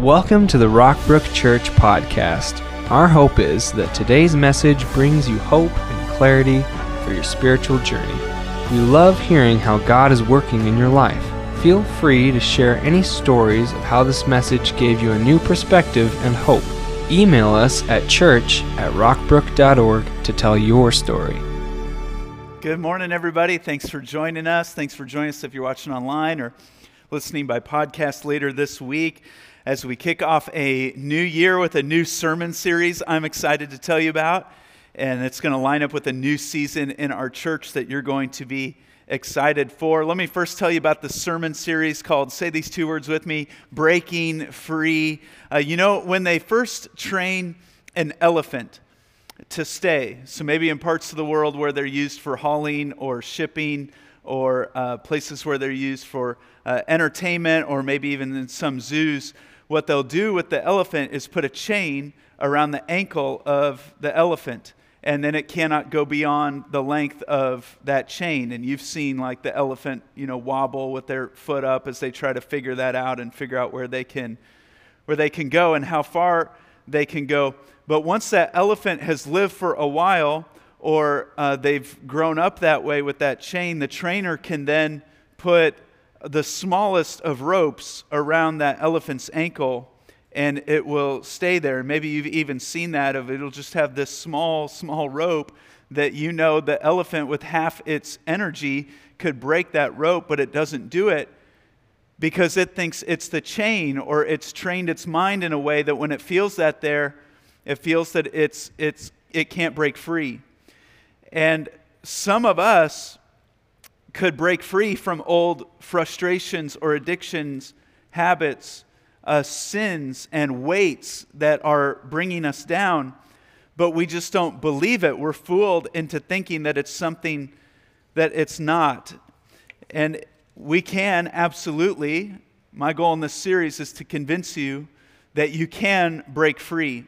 Welcome to the Rockbrook Church podcast. Our hope is that today's message brings you hope and clarity for your spiritual journey. We love hearing how God is working in your life. Feel free to share any stories of how this message gave you a new perspective and hope. Email us at church at rockbrook.org to tell your story. Good morning, everybody. Thanks for joining us. Thanks for joining us if you're watching online or listening by podcast later this week as we kick off a new year with a new sermon series I'm excited to tell you about. And it's going to line up with a new season in our church that you're going to be excited for. Let me first tell you about the sermon series called, say these two words with me, Breaking Free. Uh, you know, when they first train an elephant, to stay. So, maybe in parts of the world where they're used for hauling or shipping, or uh, places where they're used for uh, entertainment, or maybe even in some zoos, what they'll do with the elephant is put a chain around the ankle of the elephant and then it cannot go beyond the length of that chain. And you've seen like the elephant you know wobble with their foot up as they try to figure that out and figure out where they can where they can go and how far they can go. But once that elephant has lived for a while or uh, they've grown up that way with that chain the trainer can then put the smallest of ropes around that elephant's ankle and it will stay there. Maybe you've even seen that of it'll just have this small, small rope that you know the elephant with half its energy could break that rope, but it doesn't do it because it thinks it's the chain or it's trained its mind in a way that when it feels that there, it feels that it's, it's, it can't break free. And some of us could break free from old frustrations or addictions, habits, uh, sins, and weights that are bringing us down, but we just don't believe it. We're fooled into thinking that it's something that it's not. And we can absolutely, my goal in this series is to convince you that you can break free.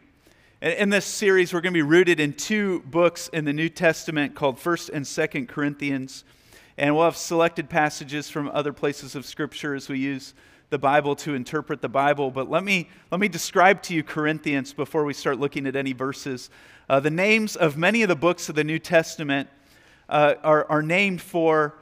In this series, we're going to be rooted in two books in the New Testament called 1st and 2nd Corinthians. And we'll have selected passages from other places of Scripture as we use the Bible to interpret the Bible. But let me, let me describe to you Corinthians before we start looking at any verses. Uh, the names of many of the books of the New Testament uh, are, are named for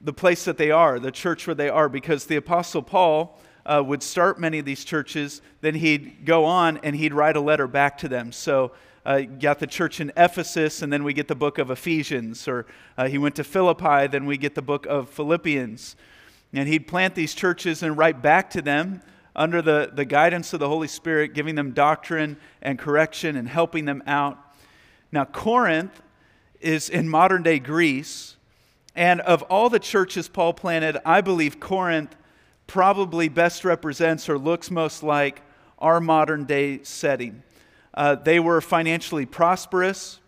the place that they are, the church where they are, because the Apostle Paul uh, would start many of these churches, then he'd go on and he'd write a letter back to them. So uh, got the church in Ephesus, and then we get the book of Ephesians. Or uh, he went to Philippi, then we get the book of Philippians. And he'd plant these churches and write back to them under the, the guidance of the Holy Spirit, giving them doctrine and correction and helping them out. Now, Corinth is in modern day Greece. And of all the churches Paul planted, I believe Corinth probably best represents or looks most like our modern day setting. Uh, they were financially prosperous.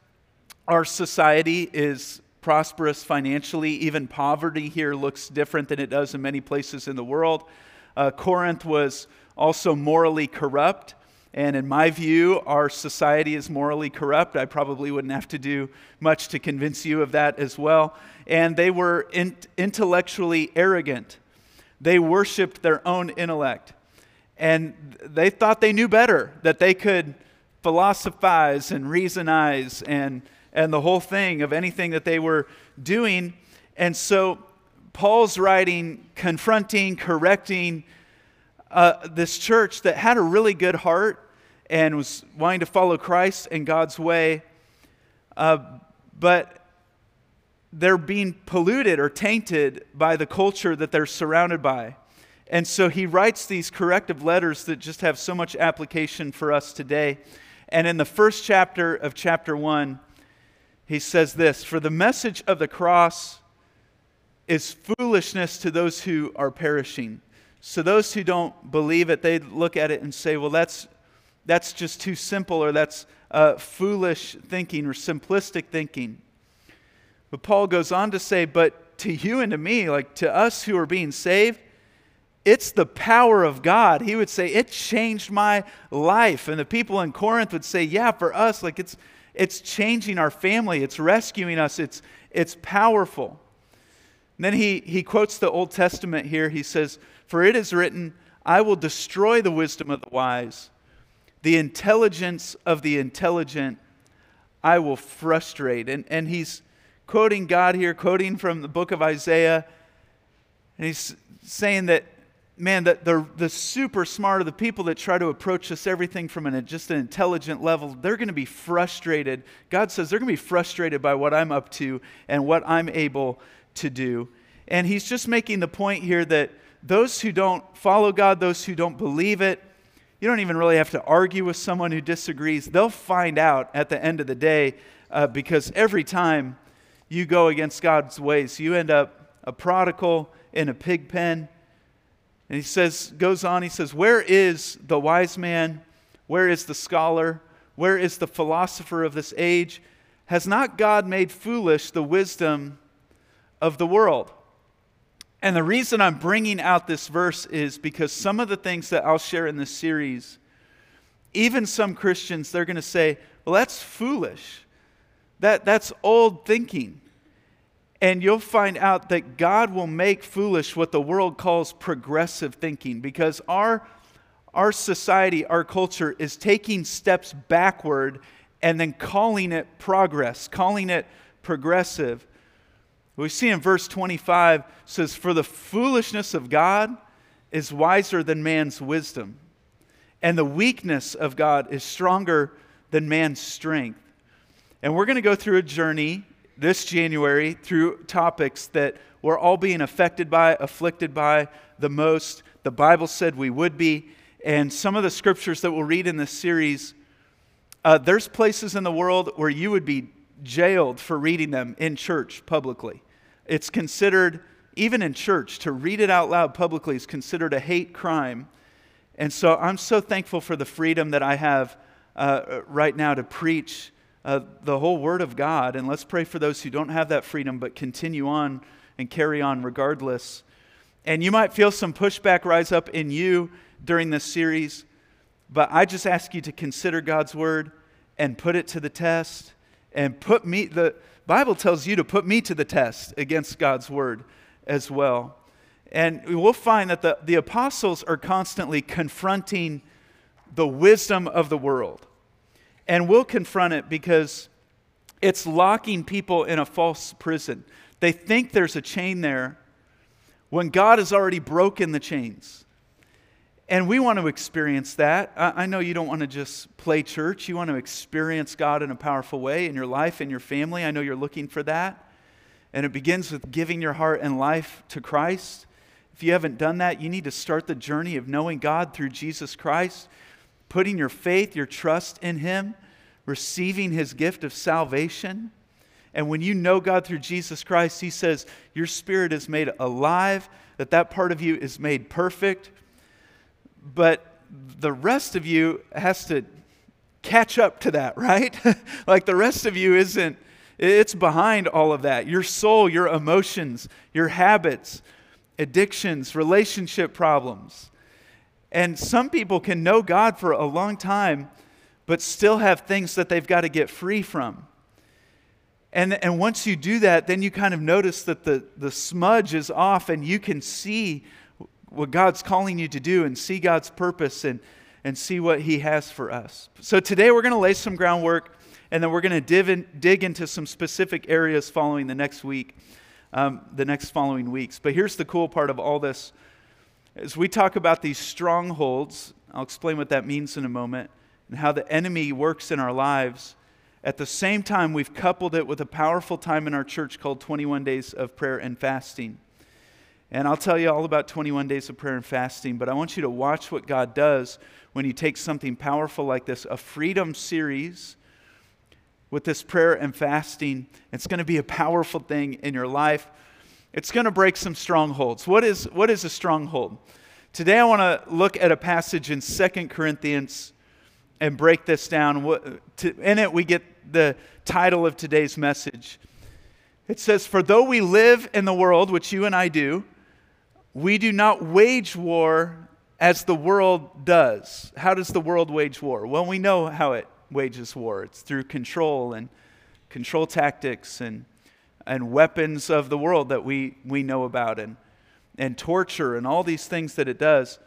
Our society is prosperous financially. Even poverty here looks different than it does in many places in the world. Uh, Corinth was also morally corrupt. And in my view, our society is morally corrupt. I probably wouldn't have to do much to convince you of that as well. And they were in- intellectually arrogant. They worshiped their own intellect. And they thought they knew better, that they could philosophize and reasonize and, and the whole thing of anything that they were doing. And so Paul's writing, confronting, correcting uh, this church that had a really good heart and was wanting to follow Christ and God's way, uh, but they're being polluted or tainted by the culture that they're surrounded by. And so he writes these corrective letters that just have so much application for us today. And in the first chapter of chapter 1, he says this For the message of the cross is foolishness to those who are perishing. So those who don't believe it, they look at it and say, well, that's, that's just too simple, or that's uh, foolish thinking, or simplistic thinking. But Paul goes on to say, but to you and to me, like to us who are being saved, it's the power of God. He would say, It changed my life. And the people in Corinth would say, Yeah, for us, like it's, it's changing our family, it's rescuing us, it's, it's powerful. And then he, he quotes the Old Testament here. He says, For it is written, I will destroy the wisdom of the wise, the intelligence of the intelligent I will frustrate. And, and he's quoting God here, quoting from the book of Isaiah. And he's saying that, man, that the, the super smart of the people that try to approach this everything from an, just an intelligent level, they're going to be frustrated. God says they're going to be frustrated by what I'm up to and what I'm able to do. And he's just making the point here that those who don't follow God, those who don't believe it, you don't even really have to argue with someone who disagrees. They'll find out at the end of the day uh, because every time you go against God's ways, you end up a prodigal in a pig pen. And he says, goes on, he says, Where is the wise man? Where is the scholar? Where is the philosopher of this age? Has not God made foolish the wisdom of the world? And the reason I'm bringing out this verse is because some of the things that I'll share in this series, even some Christians, they're going to say, well, that's foolish. That, that's old thinking. And you'll find out that God will make foolish what the world calls progressive thinking because our, our society, our culture is taking steps backward and then calling it progress, calling it progressive. We see in verse 25 says, For the foolishness of God is wiser than man's wisdom, and the weakness of God is stronger than man's strength. And we're going to go through a journey this January through topics that we're all being affected by, afflicted by the most. The Bible said we would be. And some of the scriptures that we'll read in this series, uh, there's places in the world where you would be jailed for reading them in church publicly. It's considered, even in church, to read it out loud publicly is considered a hate crime. And so I'm so thankful for the freedom that I have uh, right now to preach uh, the whole Word of God. And let's pray for those who don't have that freedom but continue on and carry on regardless. And you might feel some pushback rise up in you during this series, but I just ask you to consider God's Word and put it to the test and put me the Bible tells you to put me to the test against God's word as well. And we'll find that the, the apostles are constantly confronting the wisdom of the world. And we'll confront it because it's locking people in a false prison. They think there's a chain there when God has already broken the chains. And we want to experience that. I know you don't want to just play church. You want to experience God in a powerful way in your life and your family. I know you're looking for that. And it begins with giving your heart and life to Christ. If you haven't done that, you need to start the journey of knowing God through Jesus Christ, putting your faith, your trust in Him, receiving His gift of salvation. And when you know God through Jesus Christ, He says your spirit is made alive, that that part of you is made perfect but the rest of you has to catch up to that, right? like the rest of you isn't, it's behind all of that. Your soul, your emotions, your habits, addictions, relationship problems. And some people can know God for a long time, but still have things that they've got to get free from. And, and once you do that, then you kind of notice that the, the smudge is off and you can see what God's calling you to do and see God's purpose and, and see what He has for us. So today we're going to lay some groundwork and then we're going to in, dig into some specific areas following the next week, um, the next following weeks. But here's the cool part of all this. As we talk about these strongholds, I'll explain what that means in a moment, and how the enemy works in our lives. At the same time, we've coupled it with a powerful time in our church called 21 Days of Prayer and Fasting. And I'll tell you all about 21 days of prayer and fasting, but I want you to watch what God does when you take something powerful like this, a freedom series with this prayer and fasting. It's going to be a powerful thing in your life. It's going to break some strongholds. What is, what is a stronghold? Today I want to look at a passage in Second Corinthians and break this down. In it, we get the title of today's message. It says, For though we live in the world, which you and I do, we do not wage war as the world does. How does the world wage war? Well, we know how it wages war. It's through control and control tactics and, and weapons of the world that we, we know about and, and torture and all these things that it does.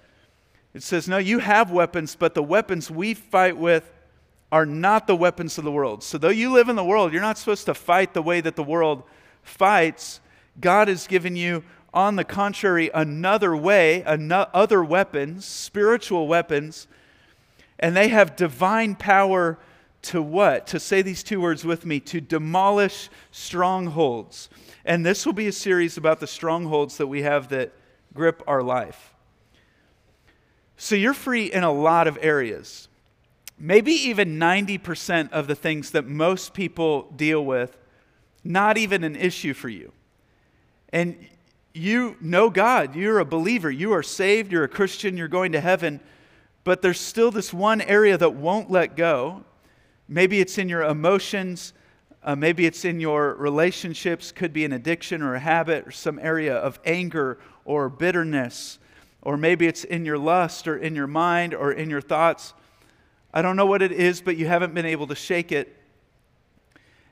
It says, No, you have weapons, but the weapons we fight with are not the weapons of the world. So, though you live in the world, you're not supposed to fight the way that the world fights. God has given you, on the contrary, another way, another, other weapons, spiritual weapons, and they have divine power to what? To say these two words with me to demolish strongholds. And this will be a series about the strongholds that we have that grip our life. So you're free in a lot of areas. Maybe even 90% of the things that most people deal with, not even an issue for you. And you know God, you're a believer, you are saved, you're a Christian, you're going to heaven, but there's still this one area that won't let go. Maybe it's in your emotions, uh, maybe it's in your relationships, could be an addiction or a habit or some area of anger or bitterness, or maybe it's in your lust or in your mind or in your thoughts. I don't know what it is, but you haven't been able to shake it.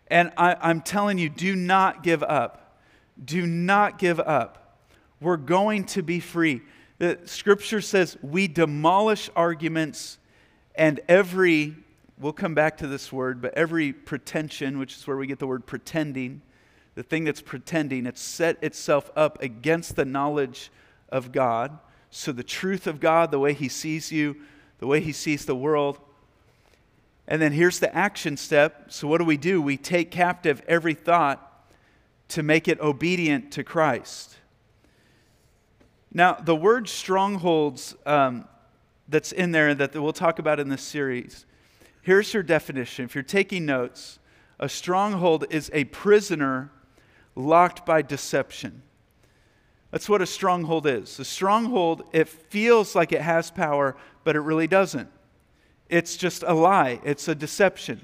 And I, I'm telling you, do not give up. Do not give up. We're going to be free. The scripture says we demolish arguments and every, we'll come back to this word, but every pretension, which is where we get the word pretending, the thing that's pretending, it's set itself up against the knowledge of God. So the truth of God, the way He sees you, the way He sees the world. And then here's the action step. So, what do we do? We take captive every thought to make it obedient to Christ. Now, the word strongholds um, that's in there that we'll talk about in this series, here's your definition. If you're taking notes, a stronghold is a prisoner locked by deception. That's what a stronghold is. A stronghold, it feels like it has power, but it really doesn't. It's just a lie, it's a deception.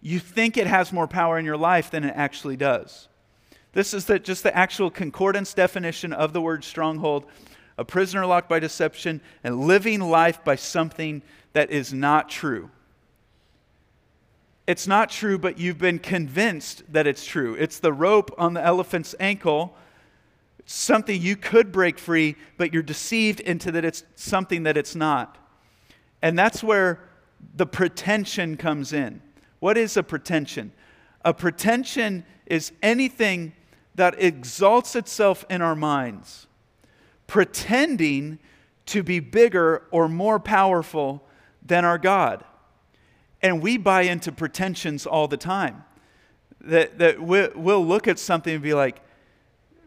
You think it has more power in your life than it actually does. This is the, just the actual concordance definition of the word stronghold a prisoner locked by deception and living life by something that is not true. It's not true, but you've been convinced that it's true. It's the rope on the elephant's ankle, it's something you could break free, but you're deceived into that it's something that it's not. And that's where the pretension comes in. What is a pretension? A pretension is anything that exalts itself in our minds, pretending to be bigger or more powerful than our God. And we buy into pretensions all the time. That, that we'll look at something and be like,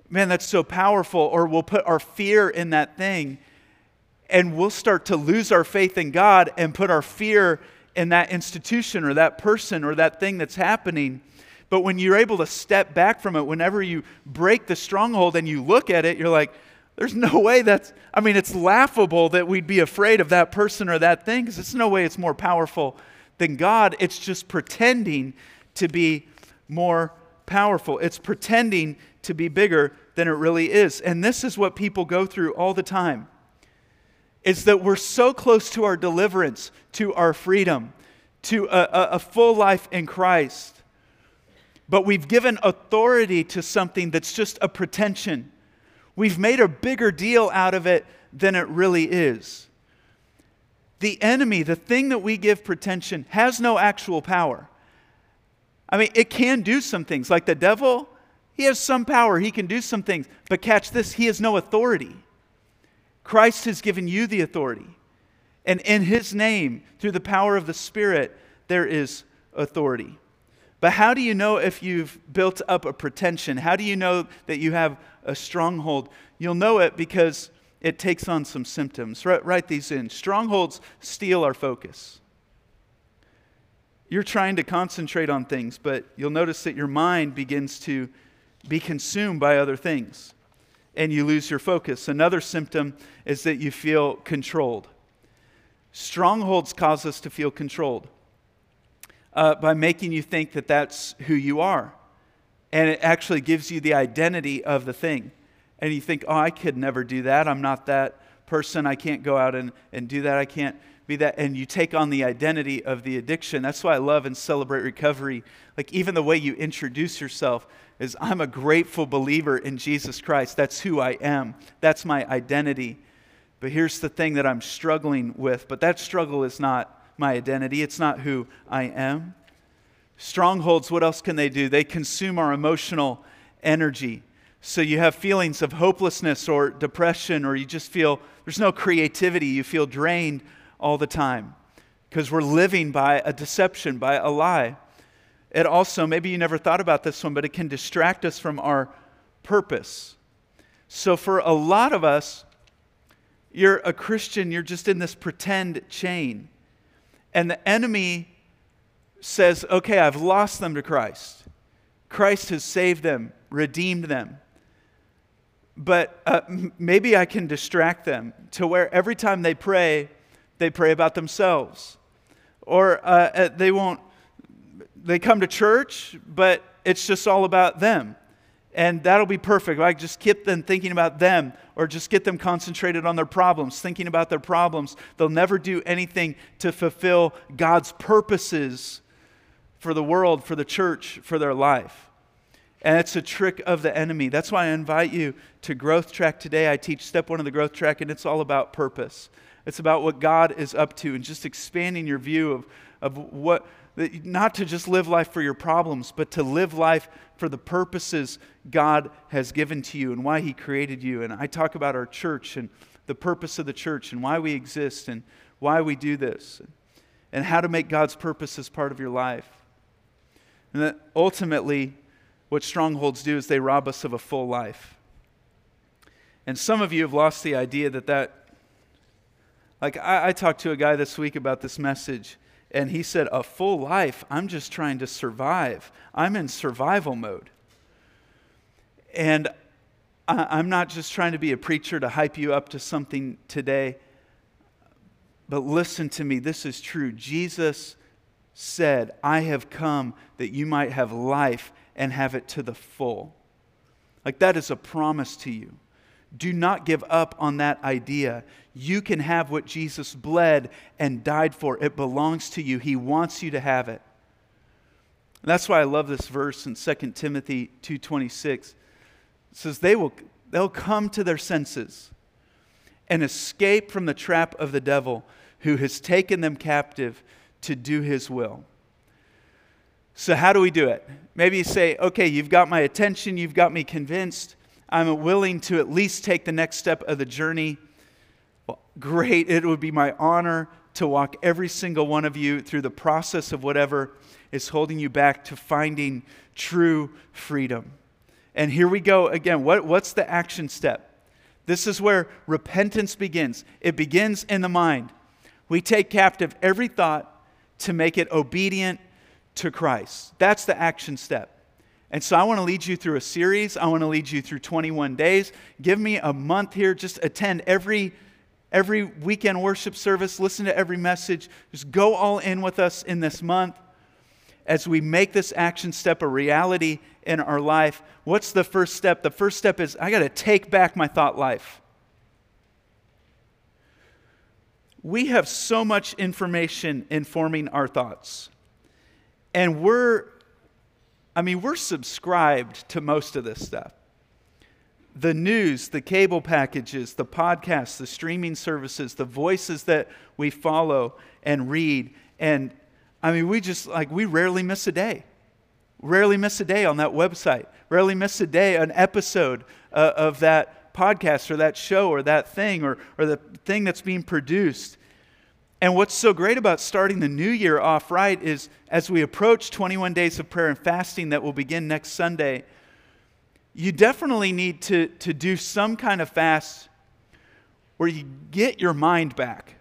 man, that's so powerful, or we'll put our fear in that thing, and we'll start to lose our faith in God and put our fear in that institution or that person or that thing that's happening. But when you're able to step back from it, whenever you break the stronghold and you look at it, you're like, there's no way that's, I mean, it's laughable that we'd be afraid of that person or that thing because it's no way it's more powerful than God. It's just pretending to be more powerful. It's pretending to be bigger than it really is. And this is what people go through all the time. Is that we're so close to our deliverance, to our freedom, to a, a, a full life in Christ but we've given authority to something that's just a pretension. We've made a bigger deal out of it than it really is. The enemy, the thing that we give pretension, has no actual power. I mean, it can do some things. Like the devil, he has some power, he can do some things. But catch this, he has no authority. Christ has given you the authority. And in his name, through the power of the Spirit, there is authority. But how do you know if you've built up a pretension? How do you know that you have a stronghold? You'll know it because it takes on some symptoms. Write, write these in. Strongholds steal our focus. You're trying to concentrate on things, but you'll notice that your mind begins to be consumed by other things and you lose your focus. Another symptom is that you feel controlled. Strongholds cause us to feel controlled uh, by making you think that that's who you are. And it actually gives you the identity of the thing. And you think, oh, I could never do that. I'm not that person. I can't go out and, and do that. I can't be that. And you take on the identity of the addiction. That's why I love and celebrate recovery. Like, even the way you introduce yourself is I'm a grateful believer in Jesus Christ. That's who I am, that's my identity. but here's the thing that I'm struggling with. But that struggle is not my identity, it's not who I am. Strongholds, what else can they do? They consume our emotional energy. So you have feelings of hopelessness or depression, or you just feel there's no creativity. You feel drained all the time because we're living by a deception, by a lie. It also, maybe you never thought about this one, but it can distract us from our purpose. So for a lot of us, you're a Christian, you're just in this pretend chain. And the enemy says, okay, I've lost them to Christ. Christ has saved them, redeemed them. But uh, maybe I can distract them to where every time they pray, they pray about themselves. Or uh, uh they won't, they come to church, but it's just all about them. And that'll be perfect. I just keep them thinking about them or just get them concentrated on their problems, thinking about their problems. They'll never do anything to fulfill God's purposes for the world, for the church, for their life. And it's a trick of the enemy. That's why I invite you to Growth Track today. I teach step one of the Growth Track, and it's all about purpose. It's about what God is up to and just expanding your view of, of what, not to just live life for your problems, but to live life for the purposes God has given to you and why He created you. And I talk about our church and the purpose of the church and why we exist and why we do this and how to make God's purposes part of your life. And that ultimately, what strongholds do is they rob us of a full life. And some of you have lost the idea that that, like I, I talked to a guy this week about this message, and he said, A full life, I'm just trying to survive. I'm in survival mode. And I, I'm not just trying to be a preacher to hype you up to something today, but listen to me. This is true. Jesus said, I have come that you might have life and have it to the full. Like that is a promise to you. Do not give up on that idea. You can have what Jesus bled and died for. It belongs to you. He wants you to have it. that's why I love this verse in 2 Timothy 2:26. It says they will they'll come to their senses and escape from the trap of the devil who has taken them captive to do his will. So, how do we do it? Maybe you say, okay, you've got my attention, you've got me convinced. I'm willing to at least take the next step of the journey. Well, great. It would be my honor to walk every single one of you through the process of whatever is holding you back to finding true freedom. And here we go again. What, what's the action step? This is where repentance begins. It begins in the mind. We take captive every thought to make it obedient to Christ. That's the action step. And so I want to lead you through a series. I want to lead you through 21 days. Give me a month here. Just attend every every weekend worship service, listen to every message. Just go all in with us in this month as we make this action step a reality in our life. What's the first step? The first step is I got to take back my thought life. We have so much information informing our thoughts. And we're, I mean, we're subscribed to most of this stuff. The news, the cable packages, the podcasts, the streaming services, the voices that we follow and read. And I mean, we just, like, we rarely miss a day. Rarely miss a day on that website. Rarely miss a day, an episode uh, of that podcast or that show or that thing or, or the thing that's being produced. And what's so great about starting the new year off right is as we approach 21 days of prayer and fasting that will begin next Sunday, you definitely need to, to do some kind of fast where you get your mind back.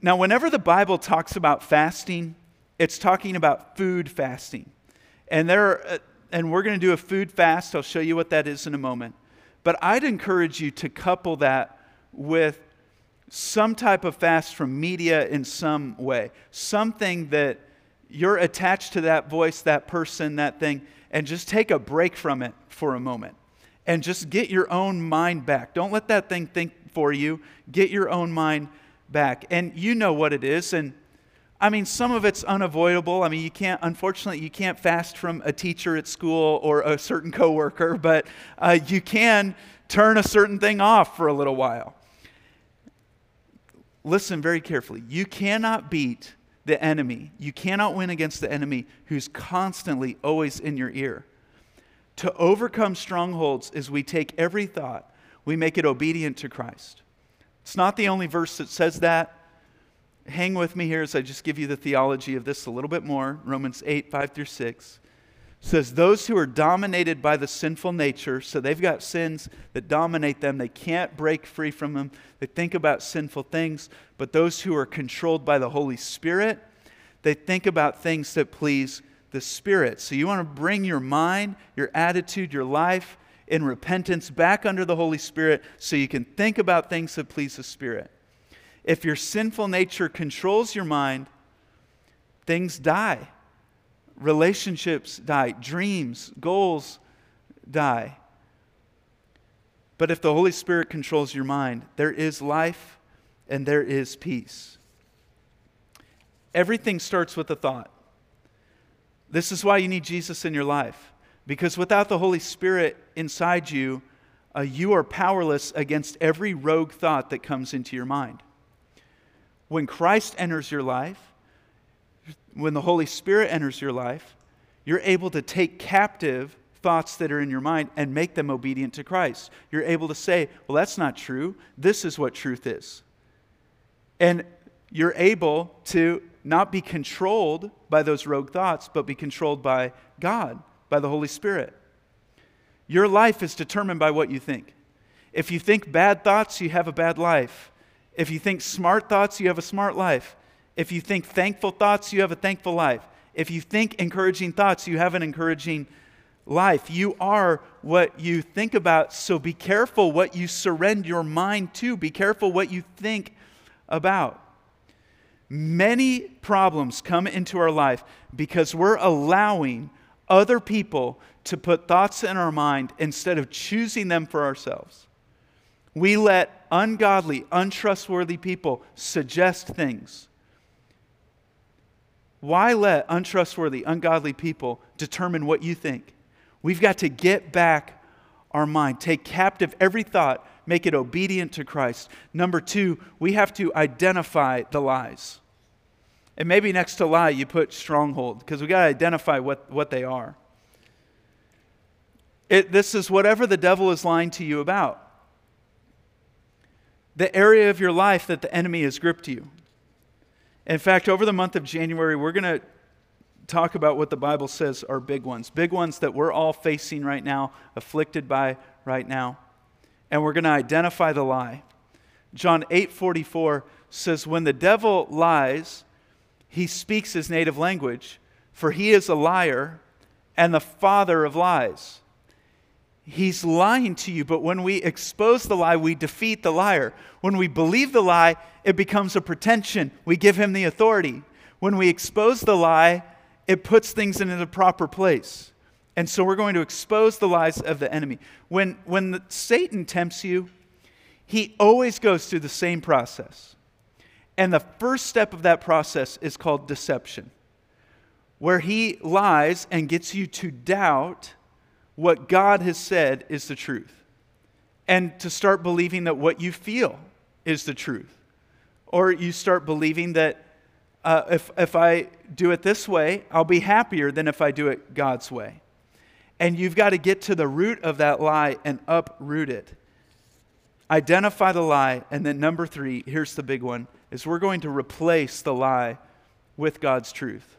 Now, whenever the Bible talks about fasting, it's talking about food fasting. And, there are, uh, and we're going to do a food fast. I'll show you what that is in a moment. But I'd encourage you to couple that with some type of fast from media in some way, something that you're attached to that voice, that person, that thing, and just take a break from it for a moment and just get your own mind back. Don't let that thing think for you. Get your own mind back. And you know what it is. And I mean, some of it's unavoidable. I mean, you can't, unfortunately, you can't fast from a teacher at school or a certain coworker, but uh, you can turn a certain thing off for a little while. Listen very carefully. You cannot beat the enemy. You cannot win against the enemy who's constantly always in your ear. To overcome strongholds is we take every thought, we make it obedient to Christ. It's not the only verse that says that. Hang with me here as I just give you the theology of this a little bit more. Romans 8, 5 through 6 says, Those who are dominated by the sinful nature, so they've got sins that dominate them, they can't break free from them, they think about sinful things, but those who are controlled by the Holy Spirit, they think about things that please the Spirit. So you want to bring your mind, your attitude, your life in repentance back under the Holy Spirit so you can think about things that please the Spirit. If your sinful nature controls your mind, things die. Relationships die. Dreams, goals die. But if the Holy Spirit controls your mind, there is life and there is peace. Everything starts with a thought. This is why you need Jesus in your life. Because without the Holy Spirit inside you, uh, you are powerless against every rogue thought that comes into your mind. When Christ enters your life, when the Holy Spirit enters your life, you're able to take captive thoughts that are in your mind and make them obedient to Christ. You're able to say, well, that's not true. This is what truth is. And you're able to not be controlled by those rogue thoughts, but be controlled by God, by the Holy Spirit. Your life is determined by what you think. If you think bad thoughts, you have a bad life. If you think smart thoughts, you have a smart life. If you think thankful thoughts, you have a thankful life. If you think encouraging thoughts, you have an encouraging life. You are what you think about, so be careful what you surrender your mind to. Be careful what you think about. Many problems come into our life because we're allowing other people to put thoughts in our mind instead of choosing them for ourselves. We let ungodly, untrustworthy people suggest things. Why let untrustworthy, ungodly people determine what you think? We've got to get back our mind, take captive every thought, make it obedient to Christ. Number two, we have to identify the lies. And maybe next to lie, you put stronghold, because we got to identify what, what they are. It, this is whatever the devil is lying to you about. The area of your life that the enemy has gripped you. In fact, over the month of January, we're going to talk about what the Bible says are big ones, big ones that we're all facing right now, afflicted by right now. And we're going to identify the lie. John 8:44 says when the devil lies, he speaks his native language, for he is a liar and the father of lies. He's lying to you, but when we expose the lie, we defeat the liar. When we believe the lie, it becomes a pretension. We give him the authority. When we expose the lie, it puts things in the proper place. And so we're going to expose the lies of the enemy. When, when the, Satan tempts you, he always goes through the same process. And the first step of that process is called deception, where he lies and gets you to doubt what God has said is the truth and to start believing that what you feel is the truth. Or you start believing that uh, if, if I do it this way, I'll be happier than if I do it God's way. And you've got to get to the root of that lie and uproot it. Identify the lie. And then, number three, here's the big one, is we're going to replace the lie with God's truth.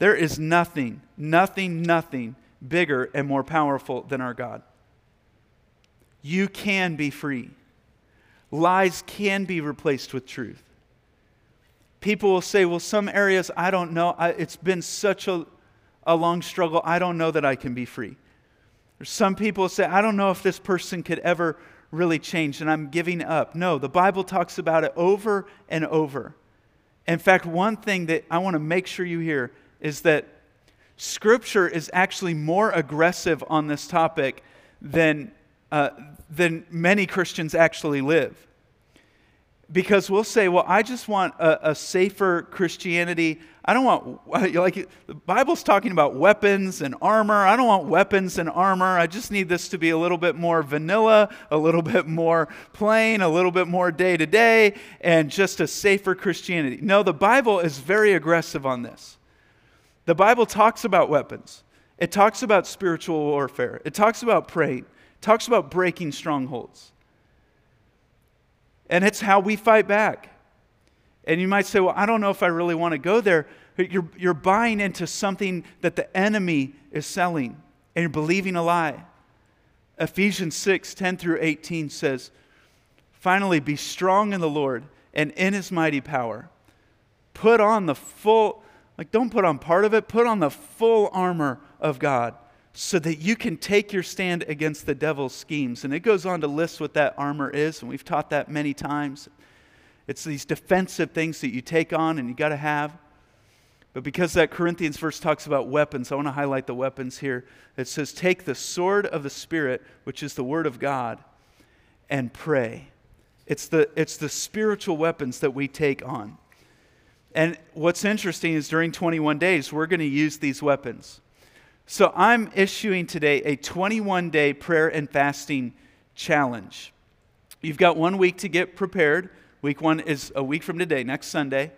There is nothing, nothing, nothing bigger and more powerful than our God. You can be free. Lies can be replaced with truth. People will say, well, some areas I don't know. I, it's been such a, a long struggle. I don't know that I can be free. Some people say, I don't know if this person could ever really change, and I'm giving up. No, the Bible talks about it over and over. In fact, one thing that I want to make sure you hear is that Scripture is actually more aggressive on this topic than, uh, than many Christians actually live. because we'll say, well, I just want a, a, safer Christianity. I don't want, like, the Bible's talking about weapons and armor. I don't want weapons and armor. I just need this to be a little bit more vanilla, a little bit more plain, a little bit more day to day, and just a safer Christianity. No, the Bible is very aggressive on this. The Bible talks about weapons, it talks about spiritual warfare, it talks about praying, it talks about breaking strongholds. And it's how we fight back. And you might say, well, I don't know if I really want to go there. You're, you're buying into something that the enemy is selling, and you're believing a lie. Ephesians 6 10 through 18 says, Finally, be strong in the Lord and in his mighty power. Put on the full, like, don't put on part of it, put on the full armor of God so that you can take your stand against the devil's schemes. And it goes on to list what that armor is, and we've taught that many times. It's these defensive things that you take on and you got to have. But because that Corinthians verse talks about weapons, I want to highlight the weapons here. It says, Take the sword of the Spirit, which is the Word of God, and pray. It's the, it's the spiritual weapons that we take on. And what's interesting is during 21 days, we're going to use these weapons. So I'm issuing today a 21 day prayer and fasting challenge. You've got one week to get prepared. Week one is a week from today, next Sunday.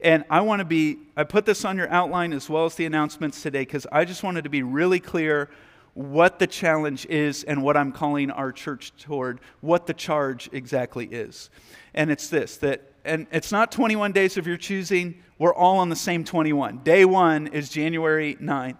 And I want to be, I put this on your outline as well as the announcements today because I just wanted to be really clear what the challenge is and what I'm calling our church toward, what the charge exactly is. And it's this that, and it's not 21 days of your choosing, we're all on the same 21. Day one is January 9th.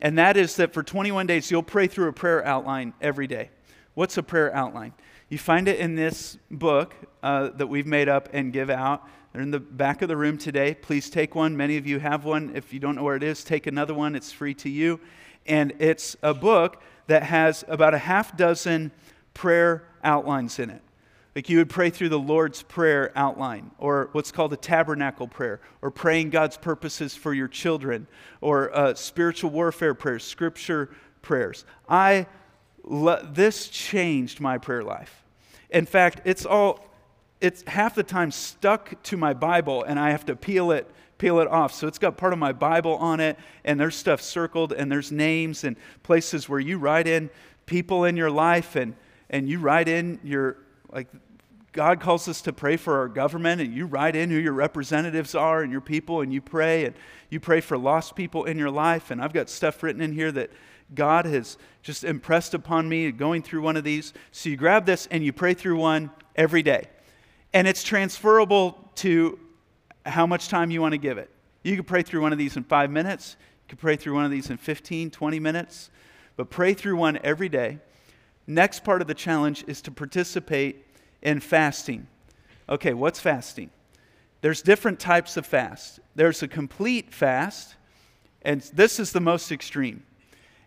And that is that for 21 days, you'll pray through a prayer outline every day. What's a prayer outline? You find it in this book uh, that we've made up and give out. They're in the back of the room today. Please take one. Many of you have one. If you don't know where it is, take another one. It's free to you. And it's a book that has about a half dozen prayer outlines in it. Like you would pray through the Lord's Prayer outline, or what's called a tabernacle prayer, or praying God's purposes for your children, or uh, spiritual warfare prayers, scripture prayers. I this changed my prayer life. In fact, it's all it's half the time stuck to my Bible, and I have to peel it peel it off. So it's got part of my Bible on it, and there's stuff circled, and there's names and places where you write in people in your life, and and you write in your like God calls us to pray for our government, and you write in who your representatives are and your people, and you pray, and you pray for lost people in your life. And I've got stuff written in here that God has just impressed upon me going through one of these. So you grab this and you pray through one every day. And it's transferable to how much time you want to give it. You can pray through one of these in five minutes, you can pray through one of these in 15, 20 minutes, but pray through one every day. Next part of the challenge is to participate in fasting. Okay, what's fasting? There's different types of fast. There's a complete fast, and this is the most extreme.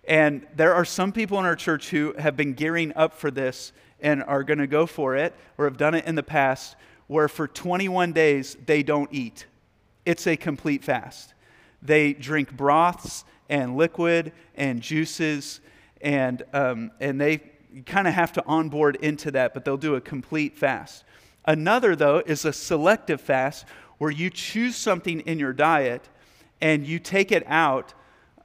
And there are some people in our church who have been gearing up for this and are going to go for it or have done it in the past, where for 21 days they don't eat. It's a complete fast. They drink broths and liquid and juices, and, um, and they you kind of have to onboard into that, but they'll do a complete fast. Another, though, is a selective fast where you choose something in your diet and you take it out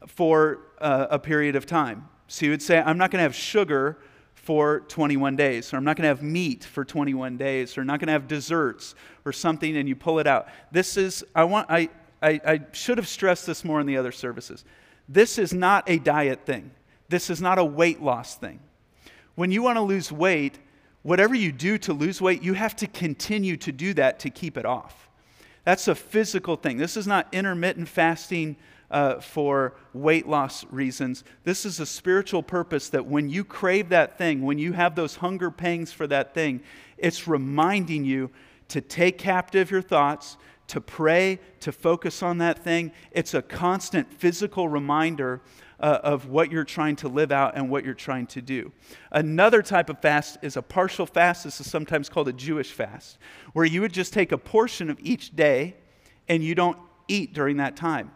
for uh, a period of time. So you would say, I'm not going to have sugar for 21 days, or I'm not going to have meat for 21 days, or I'm not going to have desserts or something, and you pull it out. This is, I want, I, I, I should have stressed this more in the other services. This is not a diet thing. This is not a weight loss thing. When you want to lose weight, whatever you do to lose weight, you have to continue to do that to keep it off. That's a physical thing. This is not intermittent fasting uh, for weight loss reasons. This is a spiritual purpose that when you crave that thing, when you have those hunger pangs for that thing, it's reminding you to take captive your thoughts, to pray, to focus on that thing. It's a constant physical reminder uh, of what you're trying to live out and what you're trying to do. Another type of fast is a partial fast. This is sometimes called a Jewish fast, where you would just take a portion of each day and you don't eat during that time.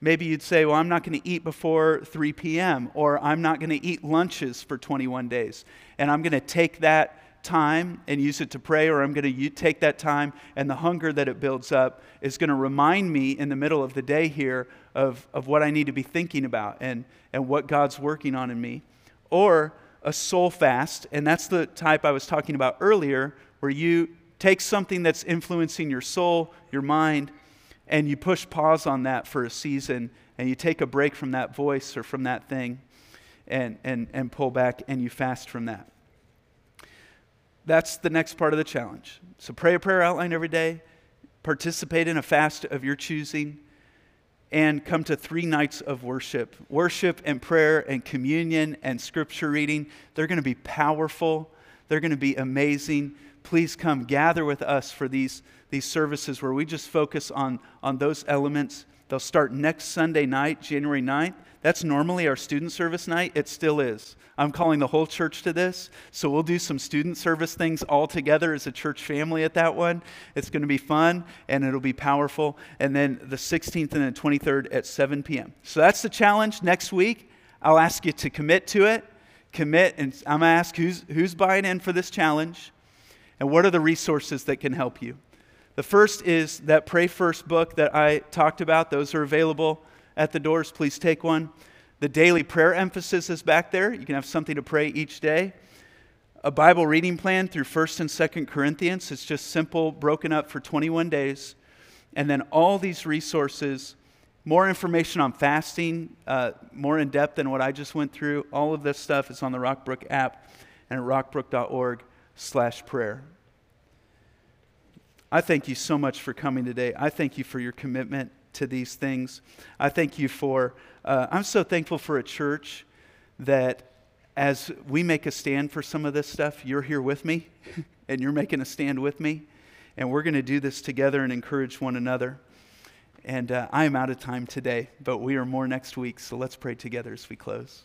Maybe you'd say, Well, I'm not going to eat before 3 p.m., or I'm not going to eat lunches for 21 days, and I'm going to take that time and use it to pray, or I'm going to take that time and the hunger that it builds up is going to remind me in the middle of the day here of, of what I need to be thinking about and, and what God's working on in me. Or a soul fast, and that's the type I was talking about earlier, where you take something that's influencing your soul, your mind, and you push pause on that for a season, and you take a break from that voice or from that thing and, and, and pull back and you fast from that. That's the next part of the challenge. So pray a prayer outline every day, participate in a fast of your choosing, and come to three nights of worship. Worship and prayer and communion and scripture reading. They're going to be powerful, they're going to be amazing. Please come gather with us for these, these services where we just focus on, on those elements. They'll start next Sunday night, January 9th. That's normally our student service night. It still is. I'm calling the whole church to this. So we'll do some student service things all together as a church family at that one. It's going to be fun and it'll be powerful. And then the 16th and the 23rd at 7 p.m. So that's the challenge next week. I'll ask you to commit to it. Commit, and I'm going to ask who's, who's buying in for this challenge and what are the resources that can help you. The first is that Pray First book that I talked about. Those are available at the doors, please take one. The daily prayer emphasis is back there. You can have something to pray each day. A Bible reading plan through 1st and 2nd Corinthians. It's just simple, broken up for 21 days. And then all these resources, more information on fasting, uh, more in depth than what I just went through. All of this stuff is on the Rockbrook app and at rockbrook.org slash prayer. I thank you so much for coming today. I thank you for your commitment to these things. I thank you for, uh, I'm so thankful for a church that as we make a stand for some of this stuff, you're here with me and you're making a stand with me. And we're going to do this together and encourage one another. And uh, I am out of time today, but we are more next week. So let's pray together as we close.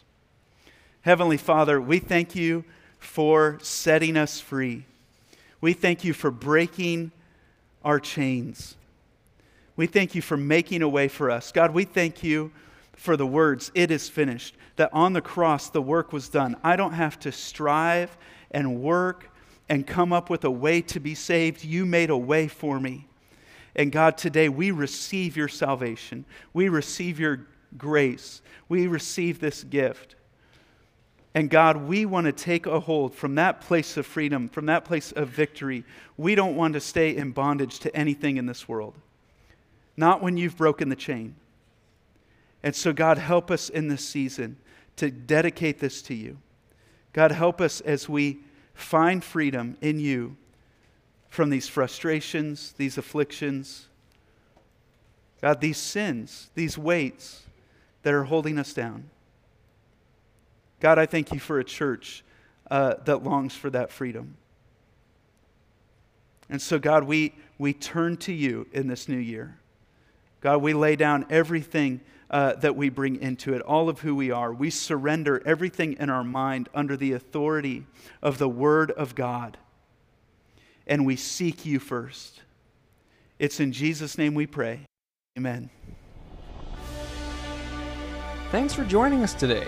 Heavenly Father, we thank you for setting us free. We thank you for breaking our chains. We thank you for making a way for us. God, we thank you for the words, it is finished, that on the cross the work was done. I don't have to strive and work and come up with a way to be saved. You made a way for me. And God, today we receive your salvation. We receive your grace. We receive this gift. And God, we want to take a hold from that place of freedom, from that place of victory. We don't want to stay in bondage to anything in this world not when you've broken the chain. And so, God, help us in this season to dedicate this to you. God, help us as we find freedom in you from these frustrations, these afflictions. God, these sins, these weights that are holding us down. God, I thank you for a church uh, that longs for that freedom. And so, God, we, we turn to you in this new year. God, we lay down everything uh, that we bring into it, all of who we are. We surrender everything in our mind under the authority of the Word of God. And we seek you first. It's in Jesus' name we pray. Amen. Thanks for joining us today.